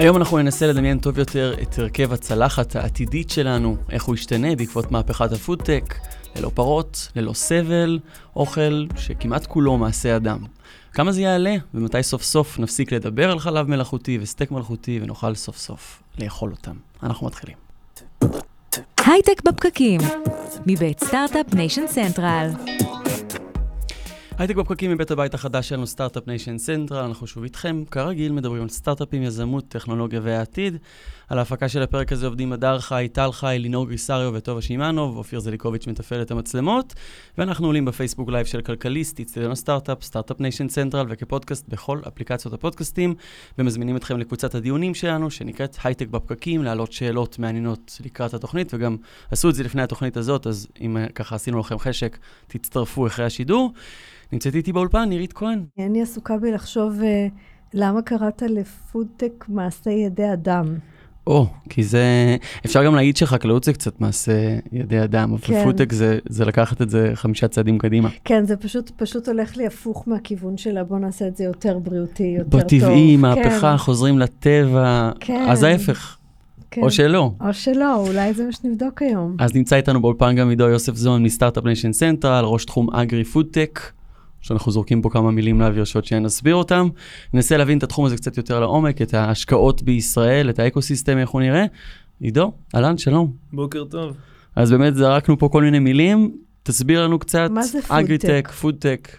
היום אנחנו ננסה לדמיין טוב יותר את הרכב הצלחת העתידית שלנו, איך הוא ישתנה בעקבות מהפכת הפודטק, ללא פרות, ללא סבל, אוכל שכמעט כולו מעשה אדם. כמה זה יעלה, ומתי סוף סוף נפסיק לדבר על חלב מלאכותי וסטייק מלאכותי ונוכל סוף סוף לאכול אותם. אנחנו מתחילים. הייטק בפקקים, מבית סטארט-אפ ניישן סנטרל. הייטק בפקקים מבית הבית החדש שלנו, סטארט-אפ ניישן סנטרל, אנחנו שוב איתכם. כרגיל מדברים על סטארט-אפים, יזמות, טכנולוגיה והעתיד. על ההפקה של הפרק הזה עובדים הדר חי, טל חי, לינור גריסריו וטובה שימאנוב, אופיר זליקוביץ' מתפעל את המצלמות, ואנחנו עולים בפייסבוק לייב של כלכליסט, אצטדיון הסטארט-אפ, סטארט-אפ ניישן סנטרל, וכפודקאסט בכל אפליקציות הפודקאסטים, ומזמינים אתכם לקבוצת הדיונים שלנו, שנקראת הייטק בפקקים, להעלות שאלות מעניינות לקראת התוכנית, וגם עשו את זה לפני התוכנית הזאת, אז אם ככה עשינו לכם חשק, תצטרפו אחרי השידור. נמצאת איתי באולפן, נירית כהן. אני עסוקה בלחשוב אה, למה קראת לפודטק מעשה ידי אדם. או, כי זה, אפשר גם להגיד שחקלאות זה קצת מעשה ידי אדם, אבל כן. פודטק זה, זה לקחת את זה חמישה צעדים קדימה. כן, זה פשוט, פשוט הולך לי הפוך מהכיוון שלה, בוא נעשה את זה יותר בריאותי, יותר בטבעי, טוב. בטבעי, מהפכה, כן. חוזרים לטבע, כן. אז ההפך. כן. או שלא. או שלא, אולי זה מה שנבדוק היום. אז נמצא איתנו באולפן גם עידו יוסף זון מ Start-Up Nation Central, ראש תחום agri-foodtech. שאנחנו זורקים פה כמה מילים לאוויר שעוד שנסביר אותם. ננסה להבין את התחום הזה קצת יותר לעומק, את ההשקעות בישראל, את האקוסיסטם, איך הוא נראה. עידו, אהלן, שלום. בוקר טוב. אז באמת זרקנו פה כל מיני מילים, תסביר לנו קצת. מה זה foodtech? agritech, foodtech.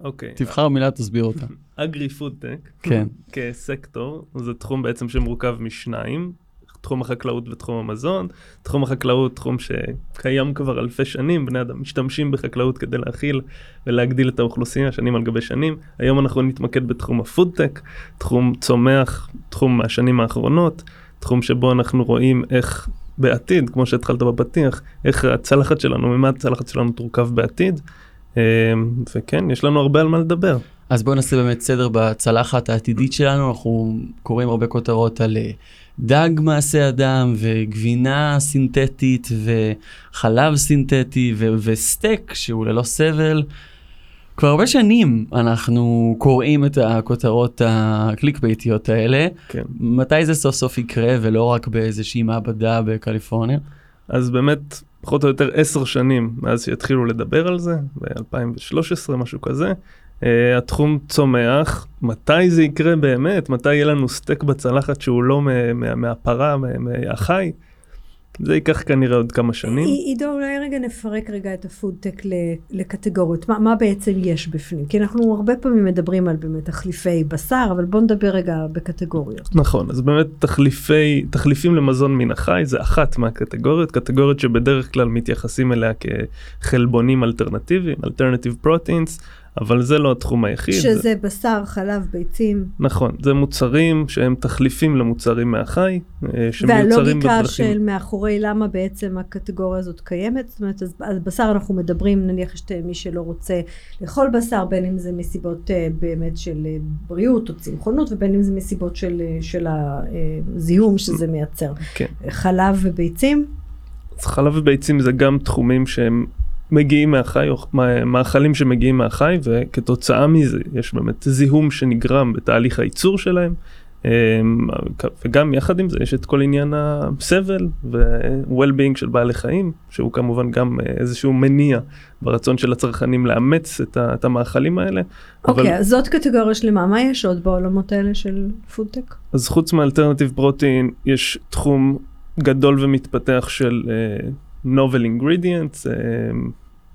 אוקיי. תבחר מילה, תסביר אותה. agri-foodtech. כן. כסקטור, זה תחום בעצם שמורכב משניים. תחום החקלאות ותחום המזון. תחום החקלאות, תחום שקיים כבר אלפי שנים, בני אדם משתמשים בחקלאות כדי להאכיל ולהגדיל את האוכלוסייה שנים על גבי שנים. היום אנחנו נתמקד בתחום הפודטק, תחום צומח, תחום מהשנים האחרונות, תחום שבו אנחנו רואים איך בעתיד, כמו שהתחלת בפתיח, איך הצלחת שלנו, ממה הצלחת שלנו תורכב בעתיד. אמ, וכן, יש לנו הרבה על מה לדבר. אז בואו נעשה באמת סדר בצלחת העתידית שלנו, אנחנו קוראים הרבה כותרות על אה, דג מעשה אדם וגבינה סינתטית וחלב סינתטי ו- וסטייק שהוא ללא סבל. כבר הרבה שנים אנחנו קוראים את הכותרות הקליק ביתיות האלה. כן. מתי זה סוף סוף יקרה ולא רק באיזושהי מעבדה בקליפורניה? אז באמת פחות או יותר עשר שנים מאז שהתחילו לדבר על זה, ב-2013 משהו כזה. Uh, התחום צומח, מתי זה יקרה באמת? מתי יהיה לנו סטייק בצלחת שהוא לא מהפרה, מהחי? זה ייקח כנראה עוד כמה שנים. עידו, אולי רגע נפרק רגע את הפודטק לקטגוריות. מה, מה בעצם יש בפנים? כי אנחנו הרבה פעמים מדברים על באמת תחליפי בשר, אבל בוא נדבר רגע בקטגוריות. נכון, אז באמת תחליפי, תחליפים למזון מן החי זה אחת מהקטגוריות, קטגוריות שבדרך כלל מתייחסים אליה כחלבונים אלטרנטיביים, Alternative Proteins. אבל זה לא התחום היחיד. שזה זה... בשר, חלב, ביצים. נכון, זה מוצרים שהם תחליפים למוצרים מהחי, אה, שמיוצרים בדרכים. והלוגיקה של מאחורי למה בעצם הקטגוריה הזאת קיימת, זאת אומרת, אז, אז בשר אנחנו מדברים, נניח יש מי שלא רוצה לאכול בשר, בין אם זה מסיבות uh, באמת של uh, בריאות או צמחונות, ובין אם זה מסיבות של, uh, של הזיהום שזה מייצר. כן. חלב וביצים? אז חלב וביצים זה גם תחומים שהם מגיעים מהחי, או מאכלים שמגיעים מהחי, וכתוצאה מזה יש באמת זיהום שנגרם בתהליך הייצור שלהם. אמ, וגם יחד עם זה יש את כל עניין הסבל ו-well-being של בעלי חיים, שהוא כמובן גם אה, איזשהו מניע ברצון של הצרכנים לאמץ את, את המאכלים האלה. אוקיי, okay, אבל... אז זאת קטגוריה שלמה, מה יש עוד בעולמות האלה של פודטק? אז חוץ מ alternative protein, יש תחום גדול ומתפתח של uh, novel ingredients, uh,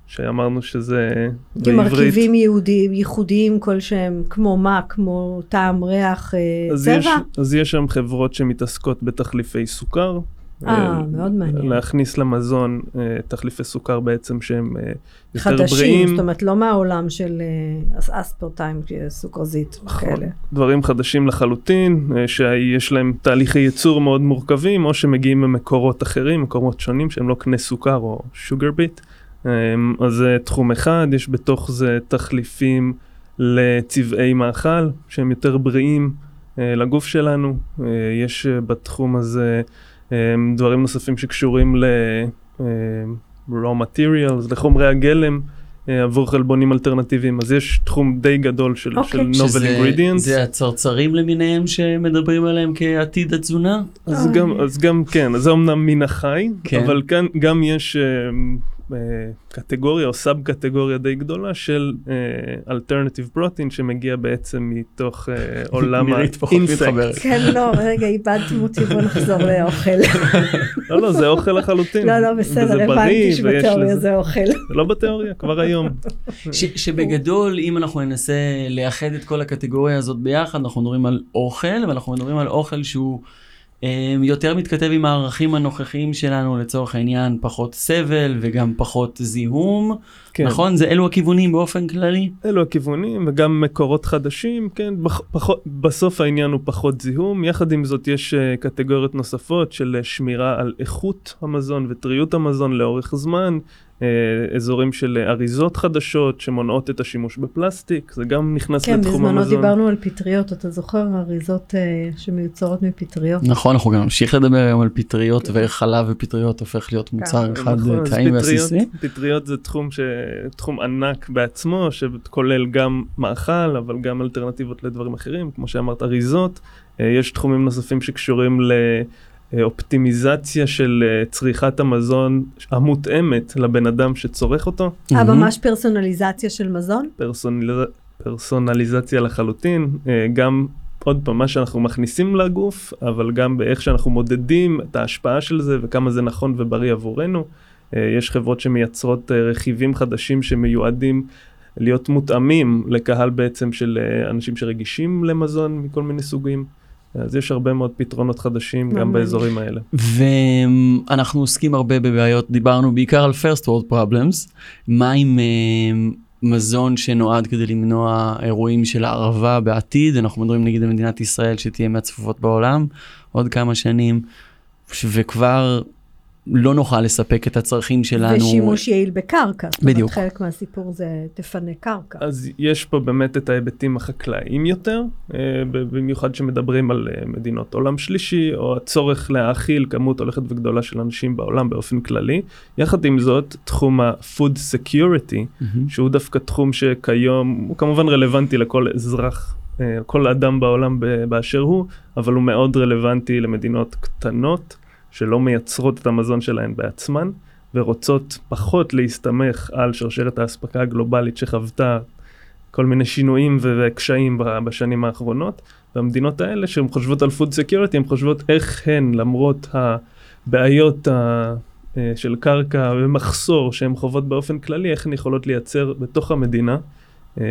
שאמרנו שזה בעברית. מרכיבים יהודיים, ייחודיים כלשהם, כמו מה, כמו טעם, ריח, אה, אז צבע? יש, אז יש שם חברות שמתעסקות בתחליפי סוכר. אה, אה מאוד מעניין. להכניס למזון אה, תחליפי סוכר בעצם שהם יותר חדשים, בריאים. חדשים, זאת אומרת לא מהעולם של אספרטיים, סוכרזית, נכון, כאלה. דברים חדשים לחלוטין, שיש להם תהליכי ייצור מאוד מורכבים, או שמגיעים ממקורות אחרים, מקורות שונים שהם לא קנה סוכר או שוגר ביט. אמ, אז זה תחום אחד, יש בתוך זה תחליפים לצבעי מאכל שהם יותר בריאים אה, לגוף שלנו. אה, יש אה, בתחום הזה אה, דברים נוספים שקשורים ל... אה, raw materials, לחומרי הגלם. עבור חלבונים אלטרנטיביים, אז יש תחום די גדול של, אוקיי. של novel שזה- ingredients. זה הצרצרים למיניהם שמדברים עליהם כעתיד התזונה? אז אוי. גם, אז גם כן, אז זה אמנם מן החי, כן. אבל כאן גם יש קטגוריה או sub קטגוריה די גדולה של alternative protein שמגיע בעצם מתוך אה, עולם ה insect. כן, לא, רגע, איבדתם אותי, בוא נחזור לאוכל. לא, לא, זה אוכל לחלוטין. לא, לא, בסדר, הבנתי שבתיאוריה זה אוכל. לא בתיאוריה, כבר היום. ש, שבגדול, אם אנחנו ננסה לאחד את כל הקטגוריה הזאת ביחד, אנחנו מדברים על אוכל, ואנחנו מדברים על אוכל שהוא אה, יותר מתכתב עם הערכים הנוכחיים שלנו, לצורך העניין, פחות סבל וגם פחות זיהום. כן. נכון? זה אלו הכיוונים באופן כללי? אלו הכיוונים וגם מקורות חדשים, כן, בח, פחות, בסוף העניין הוא פחות זיהום, יחד עם זאת יש uh, קטגוריות נוספות של uh, שמירה על איכות המזון וטריות המזון לאורך זמן, אזורים של אריזות חדשות שמונעות את השימוש בפלסטיק, זה גם נכנס כן, לתחום בזמנו המזון. דיברנו על פטריות, אתה זוכר אריזות אה, שמיוצרות מפטריות? נכון, אנחנו גם נמשיך לדבר היום על פטריות, ואיך חלב ופטריות הופך להיות מוצר אחד נכון, אה, טעים ועסיסי. פטריות זה תחום, ש... תחום ענק בעצמו, שכולל גם מאכל, אבל גם אלטרנטיבות לדברים אחרים, כמו שאמרת, אריזות. אה, יש תחומים נוספים שקשורים לאופטימיזציה של אה, צריכת המזון המותאמת לבן אדם שצורך אותו. אה. ממש פרסונליזציה של מזון? פרסונל... פרסונליזציה לחלוטין, אה, גם עוד פעם מה שאנחנו מכניסים לגוף, אבל גם באיך שאנחנו מודדים את ההשפעה של זה וכמה זה נכון ובריא עבורנו. אה, יש חברות שמייצרות רכיבים חדשים שמיועדים להיות מותאמים לקהל בעצם של אנשים שרגישים למזון מכל מיני סוגים. אז יש הרבה מאוד פתרונות חדשים גם. באזורים האלה. ואנחנו עוסקים הרבה בבעיות, דיברנו בעיקר על first world problems, מה עם אה, מזון שנועד כדי למנוע אירועים של הערבה בעתיד, אנחנו מדברים נגיד על מדינת ישראל שתהיה מהצפופות בעולם עוד כמה שנים, וכבר לא נוכל לספק את הצרכים שלנו. ושימוש יעיל בקרקע. זאת בדיוק. אומרת, חלק מהסיפור זה תפנה קרקע. אז יש פה באמת את ההיבטים החקלאיים יותר, אה, במיוחד שמדברים על אה, מדינות עולם שלישי, או הצורך להאכיל כמות הולכת וגדולה של אנשים בעולם באופן כללי. יחד עם זאת, תחום ה-food security, מהמם. שהוא דווקא תחום שכיום, הוא כמובן רלוונטי לכל אזרח, אה, כל אדם בעולם באשר הוא, אבל הוא מאוד רלוונטי למדינות קטנות, שלא מייצרות את המזון שלהן בעצמן, ורוצות פחות להסתמך על שרשרת האספקה הגלובלית שחוותה כל מיני שינויים וקשיים בשנים האחרונות. והמדינות האלה שהן חושבות על food security, הן חושבות איך הן, למרות הבעיות ה... אה, של קרקע ומחסור שהן חוות באופן כללי, איך הן יכולות לייצר בתוך המדינה אה,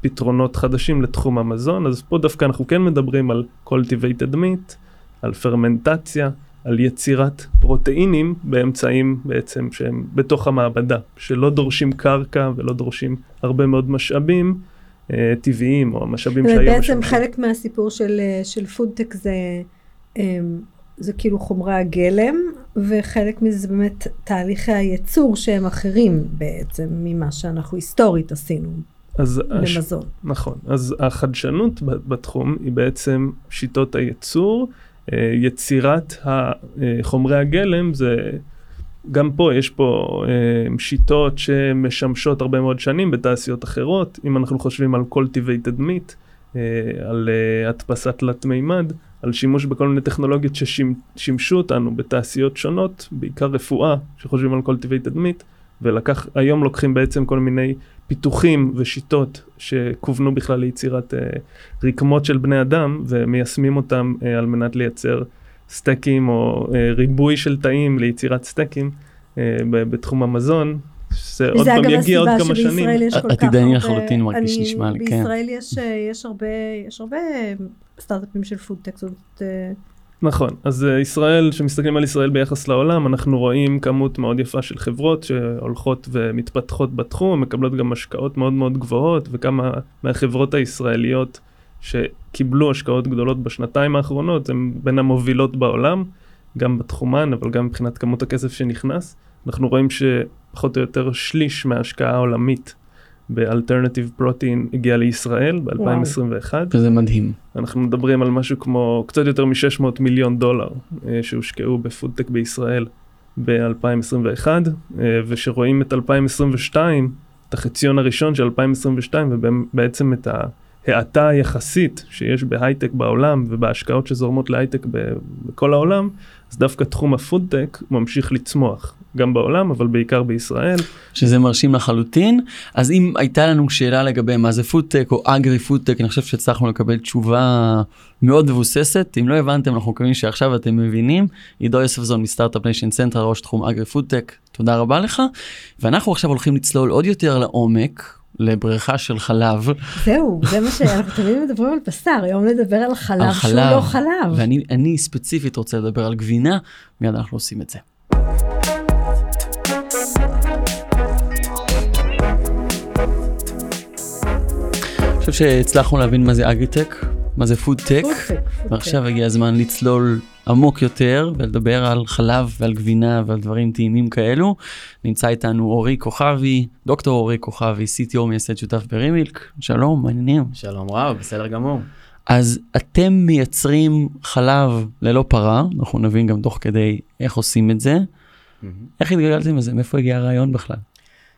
פתרונות חדשים לתחום המזון. אז פה דווקא אנחנו כן מדברים על cultivated meat, על פרמנטציה, על יצירת פרוטאינים באמצעים בעצם שהם בתוך המעבדה, שלא דורשים קרקע ולא דורשים הרבה מאוד משאבים אה, טבעיים או המשאבים שהיום בעצם משמשים. חלק מהסיפור של, אה, של פודטק זה, אמ, זה כאילו חומרי הגלם, וחלק מזה זה באמת תהליכי הייצור שהם אחרים בעצם ממה שאנחנו היסטורית עשינו אז הש... למזון. נכון, אז החדשנות בתחום היא בעצם שיטות הייצור, אה, יצירת חומרי הגלם זה, גם פה יש פה אה, שיטות שמשמשות הרבה מאוד שנים בתעשיות אחרות, אם אנחנו חושבים על cultivated meat, אה, על אה, הדפסת תלת מימד, על שימוש בכל מיני טכנולוגיות ששימשו אותנו בתעשיות שונות, בעיקר רפואה, שחושבים על cultivated meat, ולקח, היום לוקחים בעצם כל מיני פיתוחים ושיטות שכוונו בכלל ליצירת אה, רקמות של בני אדם ומיישמים אותם אה, על מנת לייצר סטייקים או אה, ריבוי של תאים ליצירת סטייקים אה, בתחום המזון. זה עוד פעם יגיע עוד כמה שנים. שבישראל יש כל כך עתידני. לחלוטין מרגיש נשמע לי, כן. בישראל יש, אה, יש הרבה, יש הרבה סטארט-אפים של פודטק, זאת אומרת, אה, נכון, אז uh, ישראל, כשמסתכלים על ישראל ביחס לעולם, אנחנו רואים כמות מאוד יפה של חברות שהולכות ומתפתחות בתחום, מקבלות גם השקעות מאוד מאוד גבוהות, וכמה מהחברות הישראליות שקיבלו השקעות גדולות בשנתיים האחרונות, הן בין המובילות בעולם, גם בתחומן, אבל גם מבחינת כמות הכסף שנכנס. אנחנו רואים שפחות או יותר שליש מההשקעה העולמית ב alternative protein הגיע לישראל ב-2021. וזה מדהים. אנחנו מדברים על משהו כמו קצת יותר מ-600 מיליון דולר אה, שהושקעו בפודטק בישראל ב-2021, אה, ושרואים את 2022, את החציון הראשון של 2022, ובעצם את ההאטה היחסית שיש בהייטק בעולם ובהשקעות שזורמות להייטק בכל העולם, אז דווקא תחום הפודטק ממשיך לצמוח. גם בעולם אבל בעיקר בישראל. שזה מרשים לחלוטין. אז אם הייתה לנו שאלה לגבי מה זה פודטק או agri-foodtech אני חושב שהצלחנו לקבל תשובה מאוד מבוססת. אם לא הבנתם אנחנו מקווים שעכשיו אתם מבינים. עידו יוספזון מ Start-Up Nation Central ראש תחום agri-foodtech. תודה רבה לך. ואנחנו עכשיו הולכים לצלול עוד יותר לעומק לבריכה של חלב. זהו, זה מה שאנחנו תמיד מדברים על בשר, היום נדבר על חלב על שהוא חלב. לא חלב. ואני ספציפית רוצה לדבר על גבינה, מיד אנחנו עושים את זה. חושב שהצלחנו להבין מה זה אגריטק, מה זה פודטק, ועכשיו הגיע הזמן לצלול עמוק יותר ולדבר על חלב ועל גבינה ועל דברים טעימים כאלו. נמצא איתנו אורי כוכבי, דוקטור אורי כוכבי, CTO מייסד שותף ברימילק, שלום, מעניינים. שלום רב, בסדר גמור. אז אתם מייצרים חלב ללא פרה, אנחנו נבין גם תוך כדי איך עושים את זה. איך התגלגלתם לזה? מאיפה הגיע הרעיון בכלל?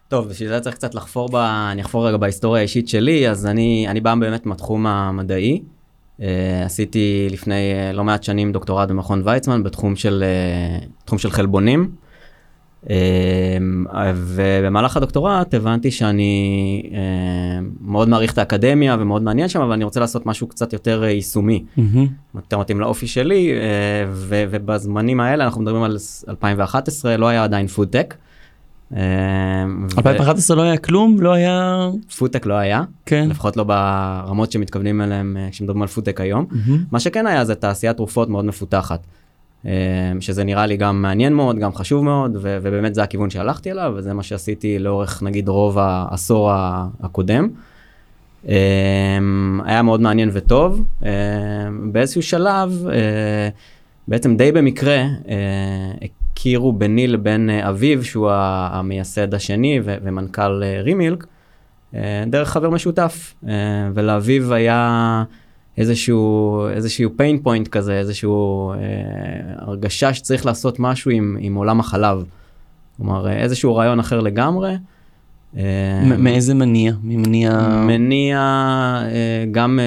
טוב, בשביל זה צריך קצת לחפור ב... אני אחפור רגע בהיסטוריה האישית שלי, אז אני, אני בא באמת מהתחום המדעי. Uh, עשיתי לפני uh, לא מעט שנים דוקטורט במכון ויצמן בתחום של, uh, תחום של חלבונים. Uh, ובמהלך הדוקטורט הבנתי שאני uh, מאוד מעריך את האקדמיה ומאוד מעניין שם, אבל אני רוצה לעשות משהו קצת יותר יישומי. Mm-hmm. יותר מתאים לאופי שלי, uh, ובזמנים האלה, אנחנו מדברים על 2011, לא היה עדיין פודטק. 2011 אמ, לא היה כלום לא היה פודטק לא היה כן לפחות לא ברמות שמתכוונים אליהם אה, כשמדברים על פודטק היום מה שכן היה זה תעשיית תרופות מאוד מפותחת. אמ, שזה נראה לי גם מעניין מאוד גם חשוב מאוד ובאמת זה הכיוון שהלכתי אליו וזה מה שעשיתי לאורך נגיד רוב העשור הקודם. אמ, היה מאוד מעניין וטוב באיזשהו שלב אה, בעצם די במקרה אה, הכירו ביני לבין אה, אביו, שהוא המייסד השני ו- ומנכ"ל אה, רימילק, אה, דרך חבר משותף. ולאביו היה איזשהו, איזשהו pain point כזה, איזשהו הרגשה שצריך לעשות משהו עם, עם עולם החלב. כלומר, איזשהו רעיון אחר לגמרי. מאיזה מניע? ממניע... מניע גם,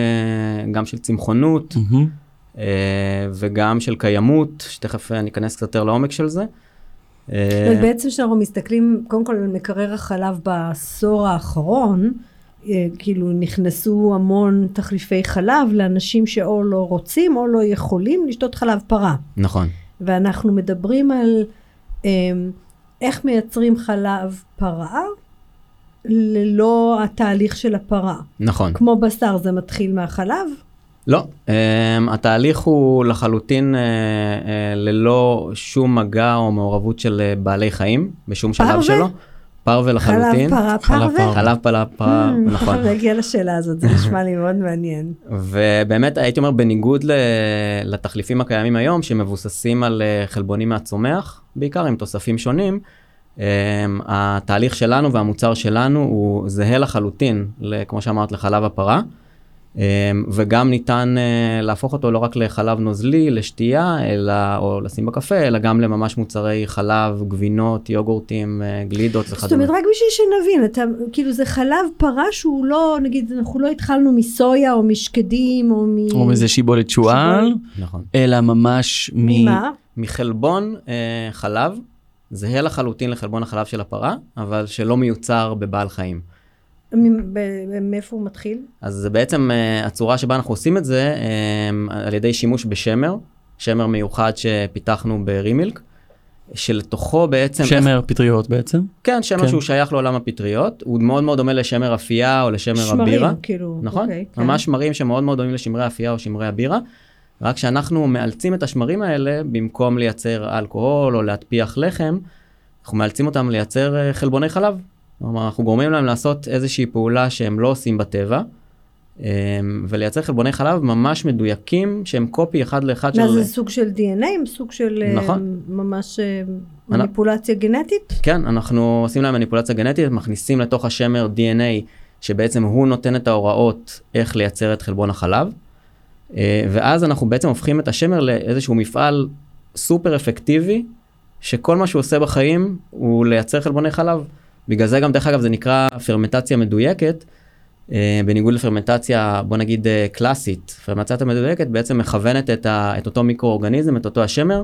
גם של צמחונות. Mm-hmm. אה, וגם של קיימות, שתכף אני אכנס קצת יותר לעומק של זה. אה, בעצם כשאנחנו מסתכלים קודם כל על מקרר החלב בעשור האחרון, אה, כאילו נכנסו המון תחליפי חלב לאנשים שאו לא רוצים או לא יכולים לשתות חלב פרה. נכון. ואנחנו מדברים על איך מייצרים חלב פרה ללא התהליך של הפרה. נכון. כמו בשר זה מתחיל מהחלב, לא, um, התהליך הוא לחלוטין uh, uh, ללא שום מגע או מעורבות של uh, בעלי חיים בשום שלב פרווה? שלו. פרווה לחלוטין. חלב פרה פרווה? חלב פרה פרה, mm, נכון. להגיע לשאלה הזאת, זה נשמע לי מאוד מעניין. ובאמת הייתי אומר בניגוד לתחליפים הקיימים היום שמבוססים על חלבונים מהצומח, בעיקר עם תוספים שונים, um, התהליך שלנו והמוצר שלנו הוא זהה לחלוטין, כמו שאמרת, לחלב הפרה. אמ, וגם ניתן אה, להפוך אותו לא רק לחלב נוזלי, לשתייה, אלא, או לשים בקפה, אלא גם לממש מוצרי חלב, גבינות, יוגורטים, אה, גלידות וכדומה. זאת אומרת, רק בשביל שנבין, אתה, כאילו זה חלב פרה שהוא לא, נגיד, אנחנו לא התחלנו מסויה או משקדים או מ... או מזה שיבולת שועל, נכון. אלא ממש מ... ממה? מחלבון אה, חלב, זהה לחלוטין לחלבון החלב של הפרה, אבל שלא מיוצר בבעל חיים. מאיפה הוא מתחיל? אז זה בעצם uh, הצורה שבה אנחנו עושים את זה um, על ידי שימוש בשמר, שמר מיוחד שפיתחנו ברימילק, שלתוכו בעצם... שמר איך... פטריות בעצם? כן, שמר כן. שהוא שייך לעולם הפטריות, הוא מאוד מאוד דומה לשמר אפייה או לשמר שמרים, הבירה. שמרים, כאילו. נכון, אוקיי, כן. ממש שמרים שמאוד מאוד דומים לשמרי אפייה או שמרי הבירה. רק שאנחנו מאלצים את השמרים האלה, במקום לייצר אלכוהול או להטפיח לחם, אנחנו מאלצים אותם לייצר אה, חלבוני חלב. כלומר, אנחנו גורמים להם לעשות איזושהי פעולה שהם לא עושים בטבע, אמ, ולייצר חלבוני חלב ממש מדויקים, שהם קופי אחד לאחד של... מה זה סוג של DNA? סוג של... נכון. ממש... מניפולציה גנטית? כן, אנחנו עושים להם מניפולציה גנטית, מכניסים לתוך השמר DNA, שבעצם הוא נותן את ההוראות איך לייצר את חלבון החלב, אה, ואז אנחנו בעצם הופכים את השמר לאיזשהו מפעל סופר אפקטיבי, שכל מה שהוא עושה בחיים הוא לייצר חלבוני חלב. בגלל זה גם, דרך אגב, זה נקרא פרמנטציה מדויקת, אה, בניגוד לפרמנטציה, בוא נגיד אה, קלאסית. פרמנטציה מדויקת בעצם מכוונת את, ה, את אותו מיקרואורגניזם, את אותו השמר,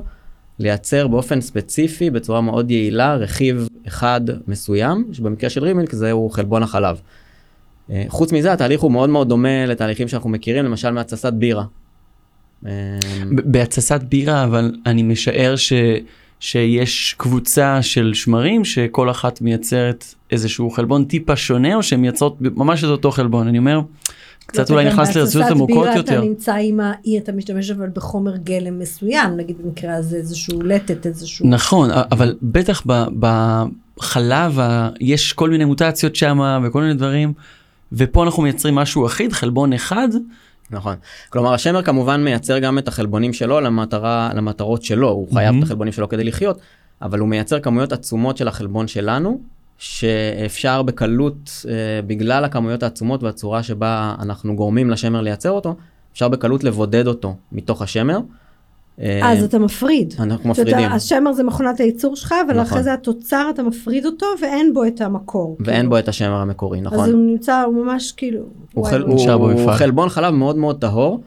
לייצר באופן ספציפי, בצורה מאוד יעילה, רכיב אחד מסוים, שבמקרה של רימילק זהו חלבון החלב. אה, חוץ מזה, התהליך הוא מאוד מאוד דומה לתהליכים שאנחנו מכירים, למשל מהתססת בירה. בהתססת בירה, אבל אני משער ש... שיש קבוצה של שמרים שכל אחת מייצרת איזשהו חלבון טיפה שונה או שהן מייצרות ממש את אותו חלבון אני אומר. קצת אולי נכנס לרצויות עמוקות יותר. אתה נמצא עם האי אתה משתמש אבל בחומר גלם מסוים נגיד במקרה הזה איזשהו לטט איזשהו. נכון אבל בטח בחלב יש כל מיני מוטציות שם וכל מיני דברים ופה אנחנו מייצרים משהו אחיד חלבון אחד נכון. כלומר השמר כמובן מייצר גם את החלבונים שלו למטרה, למטרות שלו, הוא חייב mm-hmm. את החלבונים שלו כדי לחיות, אבל הוא מייצר כמויות עצומות של החלבון שלנו, שאפשר בקלות, אה, בגלל הכמויות העצומות והצורה שבה אנחנו גורמים לשמר לייצר אותו, אפשר בקלות לבודד אותו מתוך השמר. אה, אז אתה מפריד. אנחנו מפרידים. השמר זה מכונת הייצור שלך, אבל נכון. אחרי זה התוצר אתה מפריד אותו ואין בו את המקור. ואין כאילו. בו את השמר המקורי, נכון. אז הוא נמצא, הוא ממש כאילו... הוא, חל, הוא, הוא חלבון חלב מאוד מאוד טהור,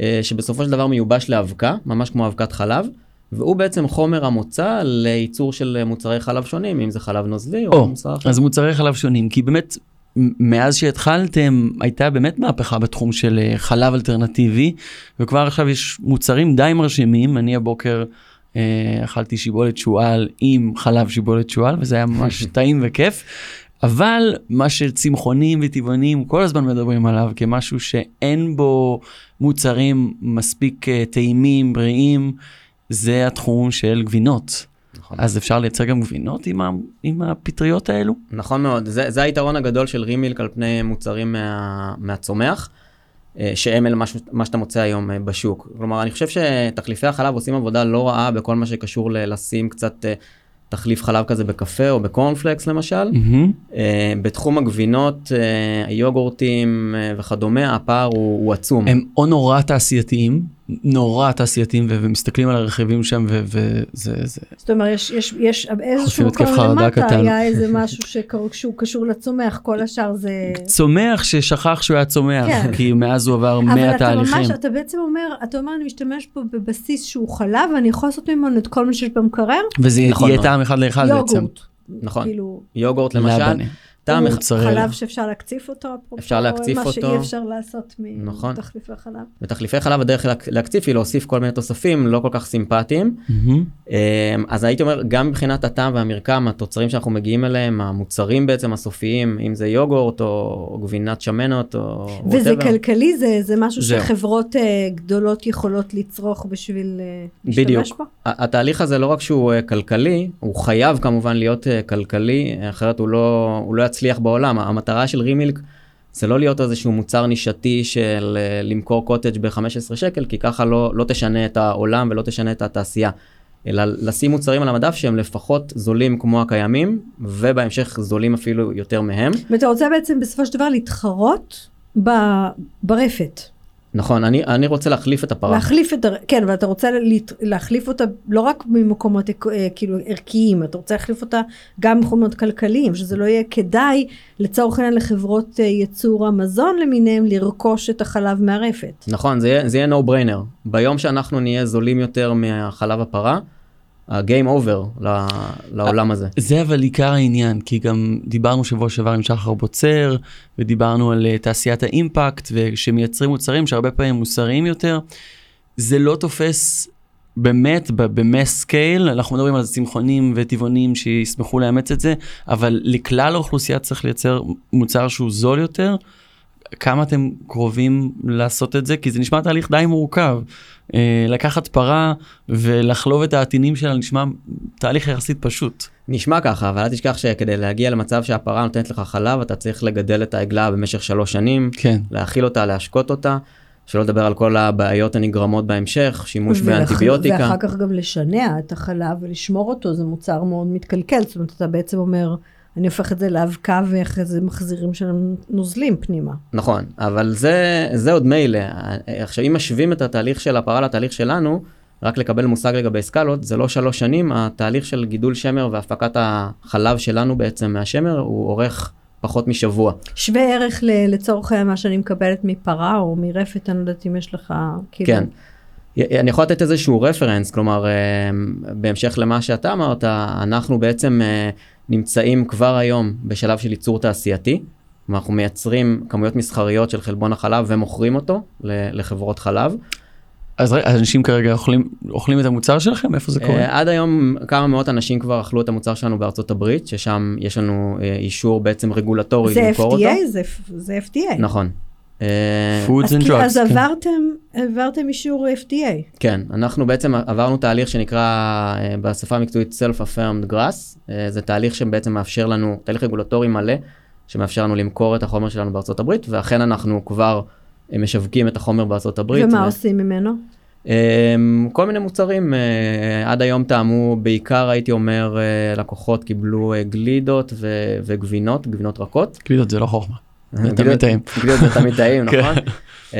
אה, שבסופו של דבר מיובש לאבקה, ממש כמו אבקת חלב. והוא בעצם חומר המוצא לייצור של מוצרי חלב שונים, אם זה חלב נוזלי או, או מוצר אחר. אז מוצרי חלב שונים, כי באמת מאז שהתחלתם הייתה באמת מהפכה בתחום של אה, חלב אלטרנטיבי וכבר עכשיו יש מוצרים די מרשימים אני הבוקר אה, אכלתי שיבולת שועל עם חלב שיבולת שועל וזה היה ממש טעים וכיף. אבל מה שצמחונים וטבעונים כל הזמן מדברים עליו כמשהו שאין בו מוצרים מספיק אה, טעימים בריאים זה התחום של גבינות. נכון. אז אפשר לייצר גם גבינות עם, ה, עם הפטריות האלו? נכון מאוד, זה, זה היתרון הגדול של רימילק על פני מוצרים מה, מהצומח, אה, שהם אלה מה, מה שאתה מוצא היום אה, בשוק. כלומר, אני חושב שתחליפי החלב עושים עבודה לא רעה בכל מה שקשור ללשים קצת אה, תחליף חלב כזה בקפה או בקורנפלקס למשל. Mm-hmm. בתחום הגבינות, היוגורטים וכדומה, הפער הוא, הוא עצום. הם או נורא תעשייתיים, נורא תעשייתיים ומסתכלים על הרכיבים שם וזה זה. זאת אומרת יש יש יש איזשהו מקום למטה היה איזה משהו שהוא קשור לצומח כל השאר זה צומח ששכח שהוא היה צומח כן. כי מאז הוא עבר 100 תהליכים. אבל אתה ממש אתה בעצם אומר אתה אומר אני משתמש פה בבסיס שהוא חלב ואני יכול לעשות ממנו את כל מה שיש במקרר. וזה נכון, יהיה טעם אחד לאחד בעצם. נכון כאילו... יוגורט למשל. טעם חלב שאפשר להקציף אותו, אפשר להקציף אותו, מה שאי אפשר לעשות נכון. מתחליפי חלב. בתחליפי חלב הדרך להקציף היא להוסיף כל מיני תוספים לא כל כך סימפטיים. Mm-hmm. אז הייתי אומר גם מבחינת הטעם והמרקם התוצרים שאנחנו מגיעים אליהם המוצרים בעצם הסופיים אם זה יוגורט או גבינת שמנת או וזה whatever. כלכלי זה זה משהו זה. שחברות uh, גדולות יכולות לצרוך בשביל uh, להשתמש בדיוק. בו? התהליך הזה לא רק שהוא uh, כלכלי הוא חייב כמובן להיות uh, כלכלי אחרת הוא לא הוא לא יצליח בעולם. המטרה של רימילק זה לא להיות איזשהו מוצר נישתי של אה, למכור קוטג' ב-15 שקל, כי ככה לא, לא תשנה את העולם ולא תשנה את התעשייה. אלא לשים מוצרים על המדף שהם לפחות זולים כמו הקיימים, ובהמשך זולים אפילו יותר מהם. ואתה רוצה בעצם בסופו של דבר להתחרות ברפת. נכון, אני, אני רוצה להחליף את הפרה. להחליף את, כן, אבל אתה רוצה להחליף אותה לא רק ממקומות אה, כאילו ערכיים, אתה רוצה להחליף אותה גם ממקומות כלכליים, שזה לא יהיה כדאי לצורך העניין לחברות אה, ייצור המזון למיניהם לרכוש את החלב מהרפת. נכון, זה, זה יהיה no brainer. ביום שאנחנו נהיה זולים יותר מחלב הפרה, זה game over לעולם הזה. זה אבל עיקר העניין, כי גם דיברנו שבוע שעבר עם שחר בוצר, ודיברנו על uh, תעשיית האימפקט, ושמייצרים מוצרים שהרבה פעמים מוסריים יותר. זה לא תופס באמת ב mass scale, אנחנו מדברים על צמחונים וטבעונים שישמחו לאמץ את זה, אבל לכלל האוכלוסייה צריך לייצר מוצר שהוא זול יותר. כמה אתם קרובים לעשות את זה? כי זה נשמע תהליך די מורכב. אה, לקחת פרה ולחלוב את העטינים שלה נשמע תהליך יחסית פשוט. נשמע ככה, אבל אל תשכח שכדי להגיע למצב שהפרה נותנת לך חלב, אתה צריך לגדל את העגלה במשך שלוש שנים, כן. להאכיל אותה, להשקות אותה. שלא לדבר על כל הבעיות הנגרמות בהמשך, שימוש באנטיביוטיקה. ואחר כך גם לשנע את החלב ולשמור אותו, זה מוצר מאוד מתקלקל, זאת אומרת, אתה בעצם אומר, אני הופך את זה לאבקה ואחרי זה מחזירים של נוזלים פנימה. נכון, אבל זה, זה עוד מילא. עכשיו, אם משווים את התהליך של הפרה לתהליך שלנו, רק לקבל מושג לגבי סקלות, זה לא שלוש שנים, התהליך של גידול שמר והפקת החלב שלנו בעצם מהשמר הוא אורך פחות משבוע. שווה ערך לצורך מה שאני מקבלת מפרה או מרפת, אני לא יודעת אם יש לך, כאילו... כן. אני יכול לתת איזשהו רפרנס, כלומר, אה, בהמשך למה שאתה אמרת, אנחנו בעצם אה, נמצאים כבר היום בשלב של ייצור תעשייתי. אנחנו מייצרים כמויות מסחריות של חלבון החלב ומוכרים אותו לחברות חלב. אז אנשים כרגע אוכלים, אוכלים את המוצר שלכם? איפה זה קורה? Uh, עד היום כמה מאות אנשים כבר אכלו את המוצר שלנו בארצות הברית, ששם יש לנו uh, אישור בעצם רגולטורי למכור אותו. זה FDA? זה, FDA. נכון. Uh, Foods and drugs. אז כן. עברתם, עברתם אישור FDA. כן, אנחנו בעצם עברנו תהליך שנקרא uh, בשפה המקצועית Self-Affirmed Grass. Uh, זה תהליך שבעצם מאפשר לנו, תהליך רגולטורי מלא, שמאפשר לנו למכור את החומר שלנו בארצות הברית, ואכן אנחנו כבר... משווקים את החומר בארצות הברית. ומה ו... עושים ממנו? כל מיני מוצרים, עד היום טעמו בעיקר הייתי אומר לקוחות קיבלו גלידות ו- וגבינות, גבינות רכות. גלידות זה לא חוכמה, תמיד טעים. גלידות זה תמיד טעים, כן. נכון? uh,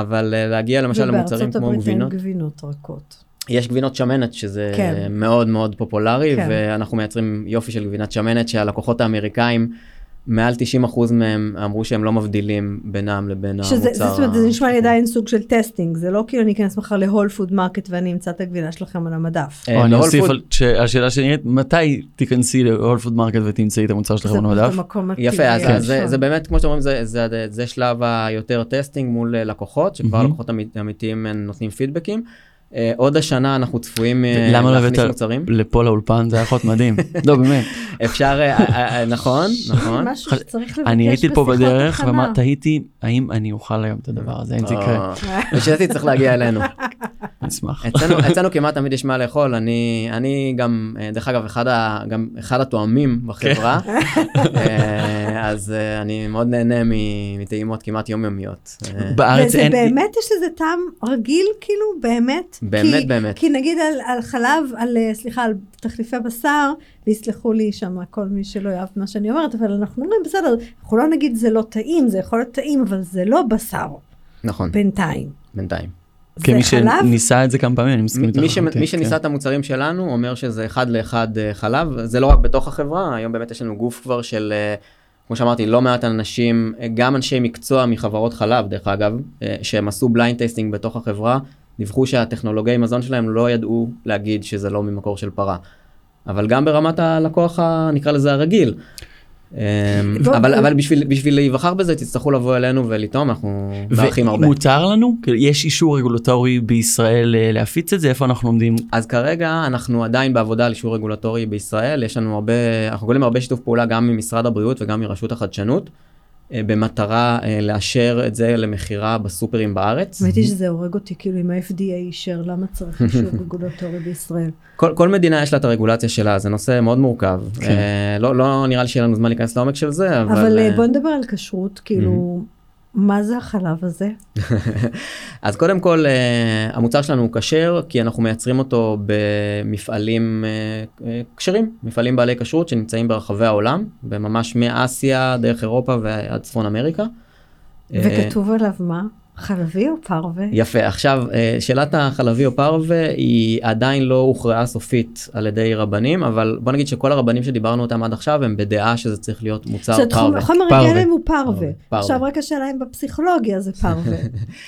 אבל uh, להגיע למשל למוצרים כמו גבינות. ובארצות הברית אין גבינות רכות. יש גבינות שמנת שזה כן. מאוד מאוד פופולרי כן. ואנחנו מייצרים יופי של גבינת שמנת שהלקוחות האמריקאים. מעל 90% מהם אמרו שהם לא מבדילים בינם לבין שזה, המוצר. זאת אומרת, זה נשמע לי עדיין סוג של testing, זה לא כאילו אני אכנס מחר ל Whole Foods Market ואני אמצא את הגבינה שלכם על המדף. או אני אוסיף על השאלה שנראית, מתי תיכנסי ל Whole Foods Market ותמצאי את המוצר שלכם על המדף? יפה, אז זה באמת, כמו שאתם אומרים, זה שלב היותר טסטינג מול לקוחות, שכבר לקוחות אמיתיים נותנים פידבקים. אה, עוד השנה אנחנו צפויים אה, להכניס מוצרים. למה לא הבאת לפה לאולפן זה היה יכול להיות מדהים. לא באמת. אפשר, אה, נכון, נכון. משהו שצריך לבקש אני הייתי פה בדרך ותהיתי האם אני אוכל היום את הדבר הזה, אם זה יקרה. ושאתי צריך להגיע אלינו. נשמח. אצלנו כמעט תמיד יש מה לאכול, אני גם, דרך אגב, אחד התואמים בחברה, אז אני מאוד נהנה מטעימות כמעט יומיומיות. בארץ אין... באמת יש לזה טעם רגיל כאילו, באמת? באמת, כי, באמת. כי נגיד על, על חלב, על, אה, סליחה, על תחליפי בשר, ויסלחו לי שם כל מי שלא יאהב מה שאני אומרת, אבל אנחנו אומרים, בסדר, אנחנו לא נגיד זה לא טעים, זה יכול להיות טעים, אבל זה לא בשר. נכון. בינתיים. בינתיים. כמי שניסה את זה כמה פעמים, אני מסכים איתך. מי, ש... מי כן. שניסה את המוצרים שלנו אומר שזה אחד לאחד אה, חלב, זה לא רק בתוך החברה, היום באמת יש לנו גוף כבר של, אה, כמו שאמרתי, לא מעט אנשים, גם אנשי מקצוע מחברות חלב, דרך אגב, שהם עשו blind tasting בתוך החברה, דיווחו שהטכנולוגי מזון שלהם לא ידעו להגיד שזה לא ממקור של פרה. אבל גם ברמת הלקוח, נקרא לזה הרגיל. אמ, אבל אבל בשביל בשביל להיווכח בזה תצטרכו לבוא אלינו ולטעום אנחנו מארחים הרבה. מותר לנו יש אישור רגולטורי בישראל אה, להפיץ את זה איפה אנחנו עומדים אז כרגע אנחנו עדיין בעבודה על אישור רגולטורי בישראל יש לנו הרבה אנחנו קוראים הרבה שיתוף פעולה גם ממשרד הבריאות וגם מרשות החדשנות. אה, במטרה אה, לאשר את זה למכירה בסופרים בארץ. האמת היא שזה הורג אותי, כאילו אם ה-FDA אישר, למה צריך אישור רגולטורי בישראל? כל, כל מדינה יש לה את הרגולציה שלה, זה נושא מאוד מורכב. כן. אה, לא, לא נראה לי שיהיה לנו זמן להיכנס לעומק של זה, אבל... אבל אה... בוא נדבר על כשרות, כאילו... מה זה החלב הזה? אז קודם כל uh, המוצר שלנו הוא כשר כי אנחנו מייצרים אותו במפעלים uh, כשרים, מפעלים בעלי כשרות שנמצאים ברחבי העולם, וממש מאסיה דרך אירופה ועד צפון אמריקה. וכתוב עליו מה? חלבי או פרווה? יפה, עכשיו אה, שאלת החלבי או פרווה היא עדיין לא הוכרעה סופית על ידי רבנים, אבל בוא נגיד שכל הרבנים שדיברנו אותם עד עכשיו הם בדעה שזה צריך להיות מוצר פרווה. חומר הגלם הוא פרווה. עכשיו רק השאלה אם בפסיכולוגיה זה פרווה.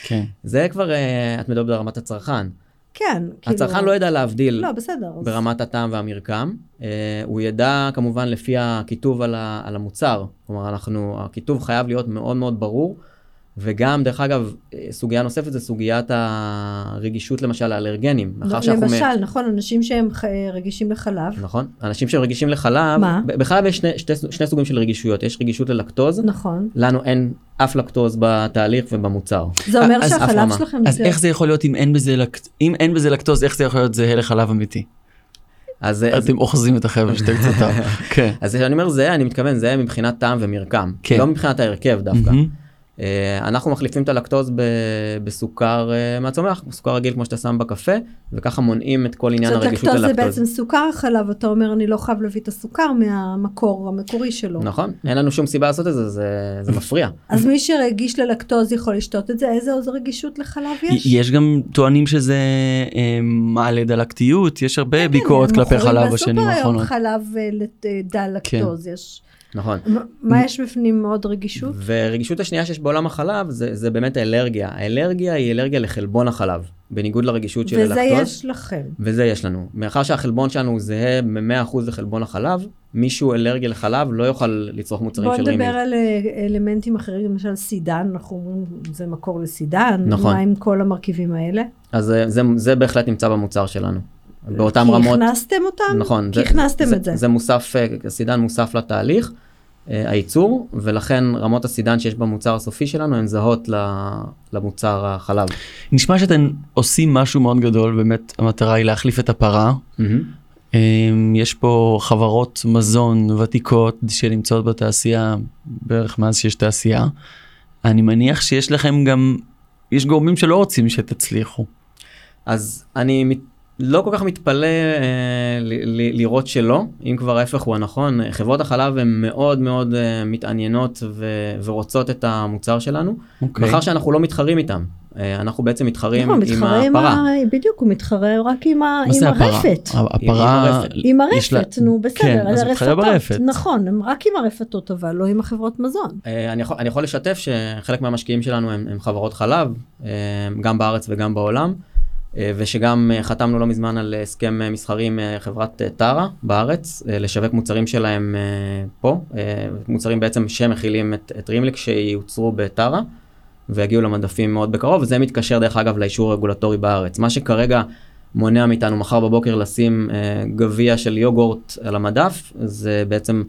כן. זה כבר, אה, את מדברת ברמת הצרכן. כן. כאילו- הצרכן לא ידע להבדיל לא, בסדר, ברמת הטעם והמרקם. אה, הוא ידע כמובן לפי הכיתוב על, על המוצר. כלומר, אנחנו, הכיתוב חייב להיות מאוד מאוד ברור. וגם, דרך אגב, סוגיה נוספת זה סוגיית הרגישות למשל לאלרגנים. למשל, מ... נכון, אנשים שהם רגישים לחלב. נכון, אנשים שהם רגישים לחלב, מה? בחלב יש שני, שני, שני סוגים של רגישויות, יש רגישות ללקטוז, נכון. לנו אין אף לקטוז בתהליך ובמוצר. זה אומר שהחלב שלכם... אז איך זה יכול להיות אם אין בזה, לק... אם אין בזה לקטוז, איך זה יכול להיות זהה לחלב אמיתי? אז אתם אוחזים את החבר'ה שתי קצת. כן. אז אני אומר זה, אני מתכוון זה מבחינת טעם ומרקם, כן. לא מבחינת ההרכב דווקא. אה, אנחנו מחליפים את הלקטוז בסוכר אה, מהצומח, סוכר רגיל כמו שאתה שם בקפה, וככה מונעים את כל עניין הרגישות ללקטוז. זאת לקטוז זה בעצם סוכר החלב, אתה אומר אני לא חייב להביא את הסוכר מהמקור המקורי שלו. נכון, אין לנו שום סיבה לעשות את זה, זה, זה מפריע. אז מי שרגיש ללקטוז יכול לשתות את זה, איזה עוד רגישות לחלב יש? יש גם טוענים שזה אה, מעלה דלקתיות, יש הרבה כן, ביקורת כלפי חלב בשנים האחרונות. מוכרים בסופר היום חלב דל לקטוז, כן. יש. נכון. מה יש בפנים מאוד רגישות? ורגישות השנייה שיש בעולם החלב זה, זה באמת האלרגיה. האלרגיה היא אלרגיה לחלבון החלב, בניגוד לרגישות של הלקטוז. וזה יש לכם. וזה יש לנו. מאחר שהחלבון שלנו זהה ב-100% לחלבון החלב, מישהו אלרגיה לחלב לא יוכל לצרוך מוצרים של רימי. בוא נדבר על אה, אלמנטים אחרים, למשל סידן, אנחנו אומרים זה מקור לסידן. נכון. מה עם כל המרכיבים האלה? אז זה, זה, זה בהחלט נמצא במוצר שלנו. באותם כי רמות. כי הכנסתם אותם? נכון. כי זה, הכנסתם זה, את זה. זה מוסף, הסידן אה, מוסף לתהליך, אה, הייצור, ולכן רמות הסידן שיש במוצר הסופי שלנו הן זהות למוצר החלב. נשמע שאתם עושים משהו מאוד גדול, באמת המטרה היא להחליף את הפרה. Mm-hmm. יש פה חברות מזון ותיקות שנמצאות בתעשייה בערך מאז שיש תעשייה. אני מניח שיש לכם גם, יש גורמים שלא רוצים שתצליחו. אז אני לא כל כך מתפלא אה, לראות שלא, אם כבר ההפך הוא הנכון. חברות החלב הן מאוד מאוד אה, מתעניינות ו- ורוצות את המוצר שלנו, okay. אוקיי. מאחר שאנחנו לא מתחרים איתם. אה, אנחנו בעצם מתחרים נכון, עם הפרה. ה... בדיוק, הוא מתחרה רק עם, ה... עם הרפת. הפרה... עם הרפת, נו בסדר, כן, אז הוא מתחרה ברפת. נכון, הם רק עם הרפתות, אבל לא עם החברות מזון. אה, אני יכול, אני יכול לשתף שחלק מהמשקיעים שלנו הם, הם חברות חלב, גם בארץ וגם בעולם. אה, ושגם אה, חתמנו לא מזמן על הסכם אה, מסחרי עם חברת טרה בארץ, לשווק מוצרים שלהם פה, מוצרים בעצם שמכילים את, את רימליק שיוצרו בטרה, ויגיעו למדפים מאוד בקרוב, וזה מתקשר דרך אגב לאישור רגולטורי בארץ. מה שכרגע מונע מאיתנו מחר בבוקר לשים גביע של יוגורט על המדף, זה בעצם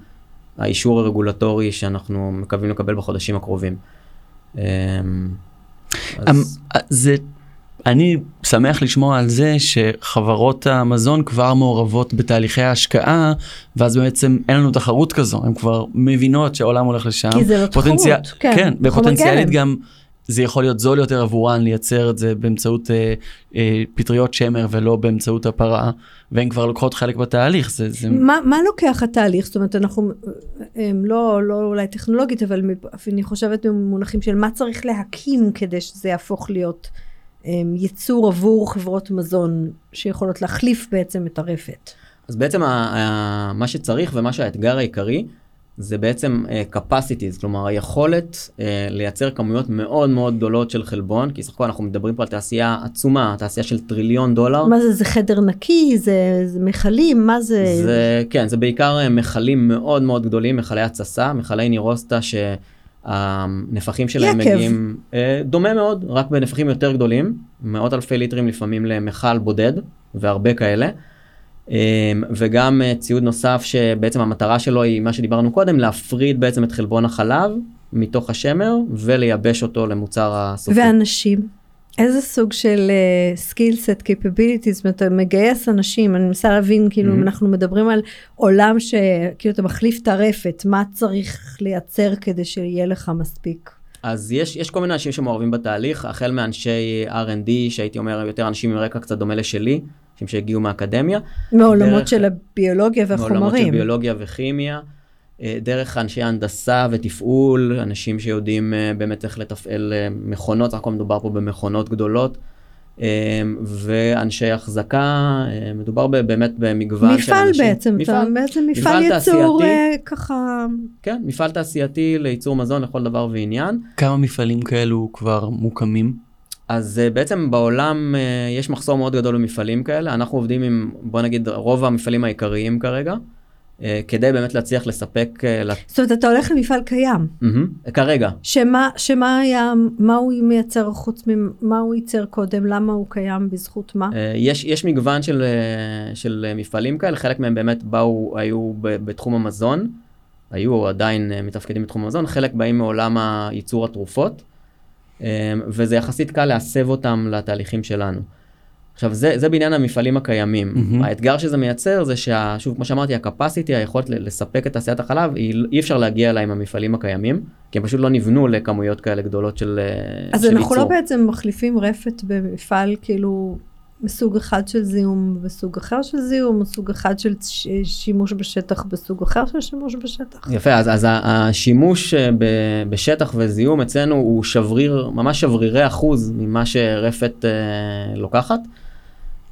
האישור הרגולטורי שאנחנו מקווים לקבל בחודשים הקרובים. אמ, אז... זה אני שמח לשמוע על זה שחברות המזון כבר מעורבות בתהליכי ההשקעה, ואז בעצם אין לנו תחרות כזו, הן כבר מבינות שהעולם הולך לשם. כי זה לא פוטנציה... תחרות, כן. כן, ופוטנציאלית גם זה יכול להיות זול יותר עבורן לייצר את זה באמצעות אה, אה, פטריות שמר ולא באמצעות הפרה, והן כבר לוקחות חלק בתהליך. זה, זה... מה, מה לוקח התהליך? זאת אומרת, אנחנו, הם לא, לא אולי טכנולוגית, אבל אני חושבת במונחים של מה צריך להקים כדי שזה יהפוך להיות... אמ, ייצור עבור חברות מזון שיכולות להחליף בעצם את הרפת. אז בעצם מה שצריך ומה שהאתגר העיקרי זה בעצם uh, capacities, כלומר היכולת uh, לייצר כמויות מאוד מאוד גדולות של חלבון, כי סך הכל אנחנו מדברים פה על תעשייה עצומה, תעשייה של טריליון דולר. מה זה, זה חדר נקי, זה, זה מכלים, מה זה? זה, כן, זה בעיקר uh, מכלים מאוד מאוד גדולים, מכלי התססה, מכלי נירוסטה ש... הנפחים שלהם יקב. מגיעים אה, דומה מאוד, רק בנפחים יותר גדולים, מאות אלפי ליטרים לפעמים למכל בודד, והרבה כאלה. אה, וגם אה, ציוד נוסף שבעצם המטרה שלו היא מה שדיברנו קודם, להפריד בעצם את חלבון החלב מתוך השמר ולייבש אותו למוצר הסופי. ואנשים? איזה סוג של skill set capabilities, אתה מגייס אנשים, אני מנסה להבין, כאילו, אם mm-hmm. אנחנו מדברים על עולם שכאילו אתה מחליף טרפת, מה צריך לייצר כדי שיהיה לך מספיק? אז יש, יש כל מיני אנשים שמעורבים בתהליך, החל מאנשי R&D, שהייתי אומר יותר אנשים עם רקע קצת דומה לשלי, אנשים שהגיעו מהאקדמיה. מעולמות דרך, של הביולוגיה והחומרים. מעולמות של ביולוגיה וכימיה. אה, דרך אנשי הנדסה ותפעול, אנשים שיודעים אה, באמת איך לתפעל אה, מכונות, סך הכל מדובר פה במכונות גדולות. ואנשי החזקה, מדובר באמת במגוון של אנשים. מפעל בעצם, מפעל, בעצם מפעל, מפעל ייצור ככה... כן, מפעל תעשייתי לייצור מזון לכל דבר ועניין. כמה מפעלים כאלו כבר מוקמים? אז בעצם בעולם יש מחסור מאוד גדול במפעלים כאלה, אנחנו עובדים עם, בוא נגיד, רוב המפעלים העיקריים כרגע. אה, כדי באמת להצליח לספק... אה, זאת אומרת, אתה הולך למפעל קיים. כרגע. שמה, שמה היה, מה הוא מייצר חוץ ממה הוא ייצר קודם, למה הוא קיים, בזכות מה? אה, יש, יש מגוון של, של מפעלים כאלה, חלק מהם באמת באו, היו בתחום המזון, היו עדיין מתפקדים בתחום המזון, חלק באים מעולם הייצור התרופות, וזה יחסית קל להסב אותם לתהליכים שלנו. עכשיו זה, זה בעניין המפעלים הקיימים. Mm-hmm. האתגר שזה מייצר זה ששוב כמו שאמרתי הקפסיטי היכולת לספק את תעשיית החלב היא, אי אפשר להגיע אליה עם המפעלים הקיימים כי הם פשוט לא נבנו לכמויות כאלה גדולות של, אז של אנחנו לא בעצם מחליפים רפת במפעל כאילו מסוג אחד של זיהום וסוג אחר של זיהום, או סוג אחד של שימוש בשטח בסוג אחר של שימוש בשטח. יפה, אז, אז השימוש אה, בשטח וזיהום אצלנו הוא שבריר, ממש שברירי אחוז ממה שרפת אה, לוקחת.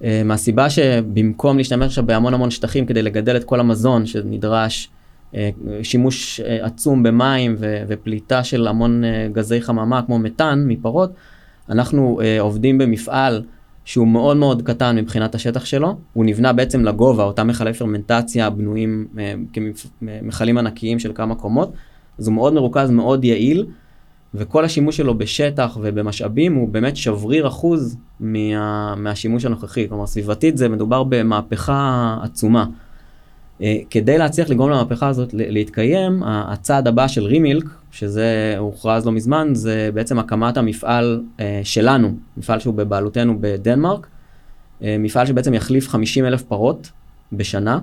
אה, מהסיבה שבמקום להשתמש עכשיו בהמון המון שטחים כדי לגדל את כל המזון שנדרש, אה, שימוש אה, עצום במים ו, ופליטה של המון גזי חממה כמו מתאן מפרות, אנחנו עובדים במפעל שהוא מאוד מאוד קטן מבחינת השטח שלו, הוא נבנה בעצם לגובה, אותם מכלי פרמנטציה בנויים כמכלים ענקיים של כמה קומות, אז הוא מאוד מרוכז, מאוד יעיל, וכל השימוש שלו בשטח ובמשאבים הוא באמת שבריר אחוז מה, מהשימוש הנוכחי, כלומר סביבתית זה מדובר במהפכה עצומה. אה, כדי להצליח לגרום למהפכה הזאת להתקיים, הצעד הבא של רימילק, שזה הוכרז לא מזמן, זה בעצם הקמת המפעל אה, שלנו, מפעל שהוא בבעלותנו בדנמרק, אה, מפעל שבעצם יחליף 50 אלף פרות בשנה.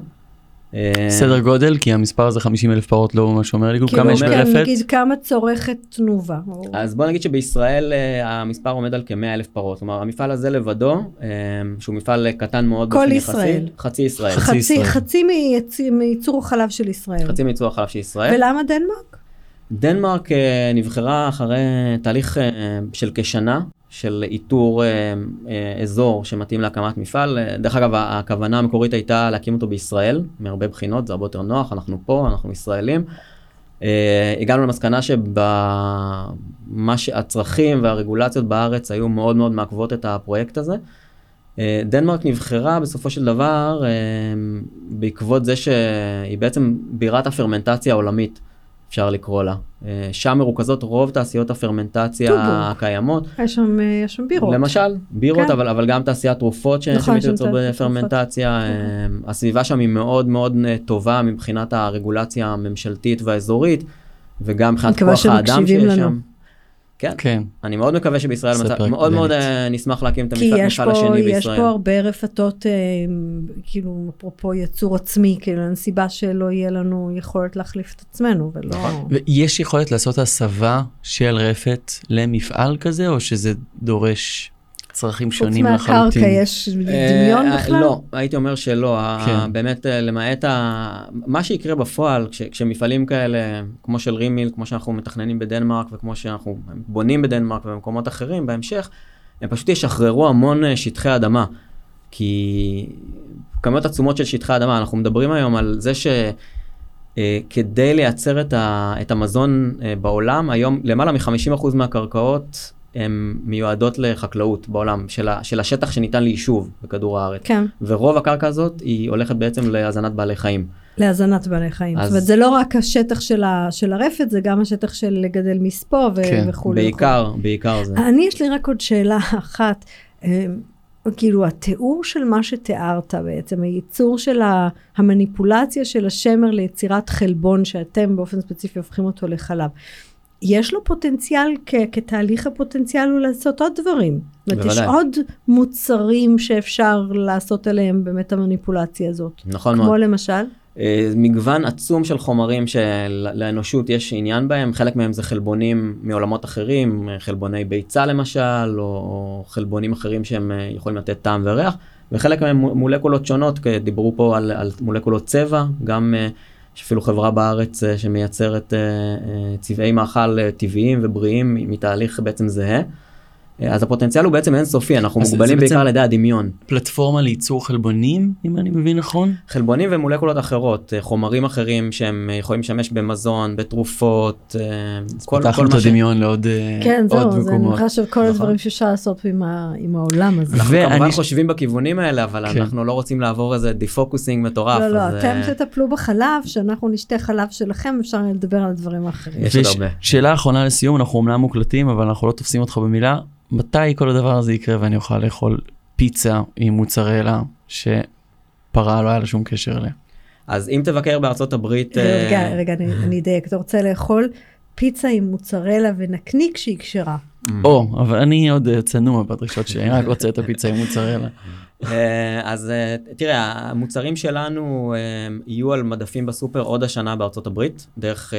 סדר גודל כי המספר הזה 50 אלף פרות לא ממש אומר לי כאילו, כמה יש ברפת. נגיד כמה צורכת תנובה. אז בוא נגיד שבישראל המספר עומד על כ-100 אלף פרות כלומר המפעל הזה לבדו שהוא מפעל קטן מאוד. כל ישראל. חצי ישראל. חצי, חצי מייצור החלב של ישראל. חצי מייצור החלב של ישראל. ולמה דנמרק? דנמרק נבחרה אחרי תהליך של כשנה של איתור אה, אה, אזור שמתאים להקמת מפעל. דרך אגב, הכוונה המקורית הייתה להקים אותו בישראל, מהרבה בחינות, זה הרבה יותר נוח, אנחנו פה, אנחנו ישראלים. אה, הגענו למסקנה שהצרכים והרגולציות בארץ היו מאוד מאוד מעכבות את הפרויקט הזה. אה, דנמרק נבחרה בסופו של דבר אה, בעקבות זה שהיא בעצם בירת הפרמנטציה העולמית. אפשר לקרוא לה. אה, שם מרוכזות רוב תעשיות הפרמנטציה הקיימות. יש שם, אה, יש שם בירות. למשל, בירות, כן. אבל, אבל גם תעשיית תרופות נכון, שמתייצרות בפרמנטציה. נכון. הסביבה שם היא מאוד מאוד טובה מבחינת הרגולציה הממשלתית והאזורית, וגם מבחינת כוח האדם שיש לנו. שם. כן. כן. אני מאוד מקווה שבישראל, מצא, מאוד מאוד uh, נשמח להקים את המפעל השני בישראל. כי יש פה הרבה רפתות, uh, כאילו, אפרופו יצור עצמי, כאילו, אין סיבה שלא יהיה לנו יכולת להחליף את עצמנו, ולא... נכון. ויש יכולת לעשות הסבה של רפת למפעל כזה, או שזה דורש צרכים שונים לחלוטין. חוץ מהקרקע יש דמיון אה, בכלל? לא, הייתי אומר שלא. כן. באמת, אה, למעט ה... מה שיקרה בפועל, כש, כשמפעלים כאלה, כמו של רימיל, כמו שאנחנו מתכננים בדנמרק, וכמו שאנחנו בונים בדנמרק ובמקומות אחרים בהמשך, הם פשוט ישחררו המון אה, שטחי אדמה. כי כמויות עצומות של שטחי אדמה, אנחנו מדברים היום על זה ש... כדי לייצר את, ה, את המזון בעולם, היום למעלה מ-50% מהקרקעות הן מיועדות לחקלאות בעולם, של, ה, של השטח שניתן ליישוב בכדור הארץ. כן. ורוב הקרקע הזאת היא הולכת בעצם להזנת בעלי חיים. להזנת בעלי חיים. אז... זאת אומרת, זה לא רק השטח של, ה, של הרפת, זה גם השטח של לגדל מספוא ו- כן. וכולי. בעיקר, וכולי. בעיקר זה. אני, יש לי רק עוד שאלה אחת. אה, כאילו התיאור של מה שתיארת בעצם, הייצור של המניפולציה של השמר ליצירת חלבון שאתם באופן ספציפי הופכים אותו לחלב. יש לו פוטנציאל, כ- כתהליך הפוטנציאל הוא לעשות עוד דברים. בוודאי. יש עוד מוצרים שאפשר לעשות עליהם באמת המניפולציה הזאת. נכון כמו מאוד. כמו למשל? אה, מגוון עצום של חומרים שלאנושות יש עניין בהם, חלק מהם זה חלבונים מעולמות אחרים, חלבוני ביצה למשל, או חלבונים אחרים שהם אה, יכולים לתת טעם וריח, וחלק מהם מולקולות שונות, דיברו פה על, על מולקולות צבע, גם uh, יש אפילו חברה בארץ אה, שמייצרת אה, אה, צבעי מאכל טבעיים ובריאים מתהליך בעצם זהה. אז הפוטנציאל הוא בעצם אינסופי, אנחנו מוגבלים בעיקר על ידי הדמיון. פלטפורמה לייצור חלבונים, אם אני מבין נכון? חלבונים ומולקולות אחרות, חומרים אחרים שהם יכולים לשמש במזון, בתרופות, כל, פתחנו את הדמיון לעוד כן, זהו, מקומות. זה נראה של כל נכון. הדברים שאפשר לעשות עם, העולם הזה. אנחנו. כמובן חושבים בכיוונים האלה, אבל כן. אנחנו לא רוצים לעבור איזה defocusing מטורף. לא, לא. אתם תטפלו בחלב, שאנחנו נשתה חלב שלכם, אפשר לדבר על דברים אחרים. יש עוד הרבה. שאלה אחרונה לסיום, אנחנו אמנם מוקלטים, אבל אנחנו לא תופסים אותך במילה. מתי כל הדבר הזה יקרה ואני אוכל לאכול פיצה עם מוצרלה שפרה לא היה לה שום קשר אליה. אז אם תבקר בארצות הברית... רגע, אה, רגע, אני אדייק, אתה רוצה לאכול פיצה עם מוצרלה ונקניק שהיא כשרה. או, אבל אני עוד אה, צנוע בדרישות שלי, אני רק רוצה את הפיצה עם מוצרלה. אה, אז אה, תראה, המוצרים שלנו יהיו על מדפים בסופר עוד השנה בארצות הברית, דרך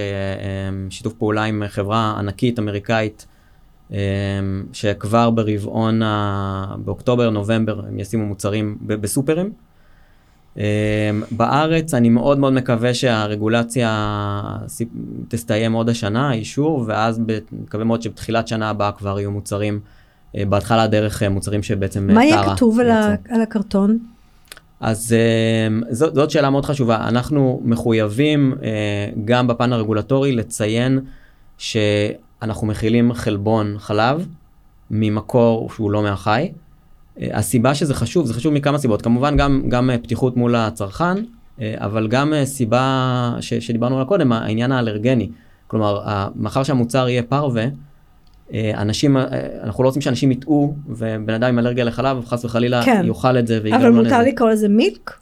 שיתוף פעולה עם חברה ענקית אמריקאית, שכבר ברבעון, באוקטובר, נובמבר, הם ישימו מוצרים בסופרים. בארץ אני מאוד מאוד מקווה שהרגולציה תסתיים עוד השנה, אישור, ואז מקווה מאוד שבתחילת שנה הבאה כבר יהיו מוצרים. אה, בהתחלה דרך אה, מוצרים שבעצם מה יהיה כתוב על, ה, על הקרטון? אז אה, זאת, זאת שאלה מאוד חשובה. אנחנו מחויבים גם בפן הרגולטורי לציין שאנחנו מכילים חלבון חלב ממקור שהוא לא מהחי. הסיבה שזה חשוב, זה חשוב מכמה סיבות. כמובן גם, גם פתיחות מול הצרכן, אבל גם סיבה ש, שדיברנו עליה קודם, העניין האלרגני. כלומר, מאחר שהמוצר יהיה פרווה, אה, אנשים, אה, אנחנו לא רוצים שאנשים יטעו ובן אדם עם אלרגיה לחלב חס וחלילה כן. יאכל את זה ויגרם לו נזק. אבל מותר לקרוא לזה מילק?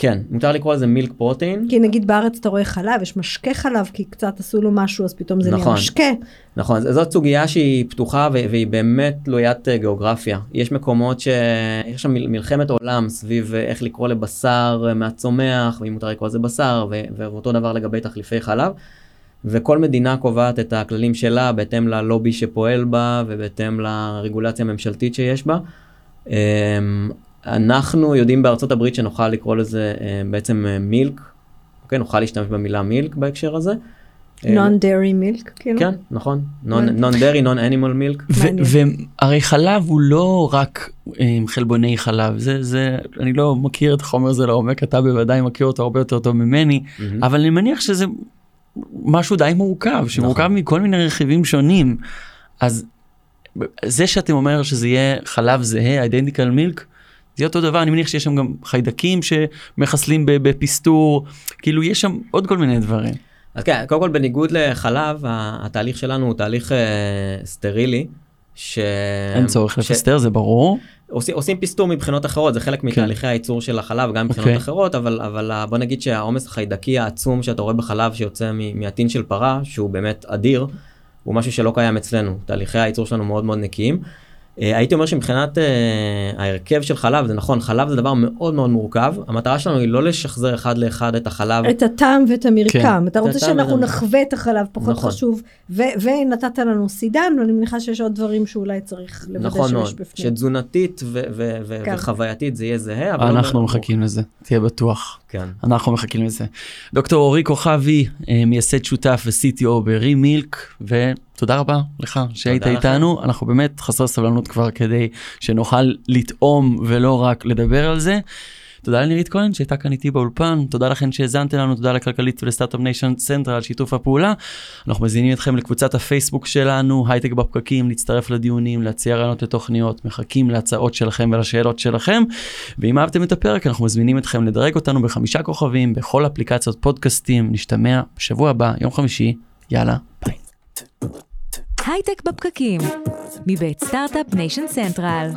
כן, מותר לקרוא לזה מילק פרוטאין. כי נגיד בארץ אתה רואה חלב, יש משקה חלב, כי קצת עשו לו משהו, אז פתאום זה נכון, נהיה משקה. נכון, זאת סוגיה שהיא פתוחה והיא באמת תלוית אה, גיאוגרפיה. יש מקומות שיש שם מלחמת עולם סביב איך לקרוא לבשר מהצומח, ואם מותר לקרוא לזה בשר, ואותו דבר לגבי תחליפי חלב. וכל מדינה קובעת את הכללים שלה בהתאם ללובי שפועל בה ובהתאם לרגולציה הממשלתית שיש בה. אנחנו יודעים בארצות הברית שנוכל לקרוא לזה אה, בעצם מילק, אה, אוקיי? נוכל להשתמש במילה מילק בהקשר הזה. נון דרי מילק כאילו? כן, נכון. נון דרי, נון אנימל מילק. והרי חלב הוא לא רק אה, חלבוני חלב, זה, זה, אני לא מכיר את החומר הזה לעומק, אתה בוודאי מכיר אותו הרבה יותר טוב ממני, אבל אני מניח שזה משהו די מורכב, שמורכב נכון. מכל מיני רכיבים שונים. אז זה שאתם אומר שזה יהיה חלב זהה, identical milk, זה אותו דבר, אני מניח שיש שם גם חיידקים שמחסלים בפסטור, כאילו יש שם עוד כל מיני דברים. אז כן, קודם כל בניגוד לחלב, התהליך שלנו הוא תהליך אה, סטרילי. ש... אין צורך ש... לפסטר, זה ברור. עושים, עושים פסטור מבחינות אחרות, זה חלק כן. מתהליכי הייצור של החלב, גם מבחינות okay. אוקיי. אחרות, אבל, אבל בוא נגיד שהעומס החיידקי העצום שאתה רואה בחלב שיוצא מהעטין של פרה, שהוא באמת אדיר, הוא משהו שלא קיים אצלנו. תהליכי הייצור שלנו מאוד מאוד נקיים. אה, הייתי אומר שמבחינת uh, ההרכב של חלב זה נכון חלב זה דבר מאוד מאוד מורכב המטרה שלנו היא לא לשחזר אחד לאחד את החלב את הטעם ואת המרקם כן. אתה רוצה שאנחנו ואת... נחווה את החלב פחות נכון. חשוב ו- ונתת לנו סידן ואני מניחה שיש עוד דברים שאולי צריך לוודא נכון שיש מאוד. בפנים. שתזונתית ו- ו- ו- כן. וחווייתית זה יהיה זהה אבל אנחנו לא מחכים לזה תהיה בטוח כן אנחנו מחכים לזה דוקטור אורי כוכבי אה, מייסד שותף ו-CTO ב Remilk. ו... תודה רבה לך שהיית איתנו, אנחנו באמת חסרי סבלנות כבר כדי שנוכל לטעום ולא רק לדבר על זה. תודה לנירית כהן שהייתה כאן איתי באולפן, תודה לכן שהאזנתם לנו, תודה לכלכליסט ול Start-Up Nation Central על שיתוף הפעולה. אנחנו מזמינים אתכם לקבוצת הפייסבוק שלנו, הייטק בפקקים, להצטרף לדיונים, להציע רעיונות לתוכניות, מחכים להצעות שלכם ולשאלות שלכם. ואם אהבתם את הפרק, אנחנו מזמינים אתכם לדרג אותנו בחמישה כוכבים בכל אפליקציות פודקאסטים. נשתמע בשבוע הבא, יום חמישי, יאללה, ביי. הייטק בפקקים, מבית Start-Up Nation Central.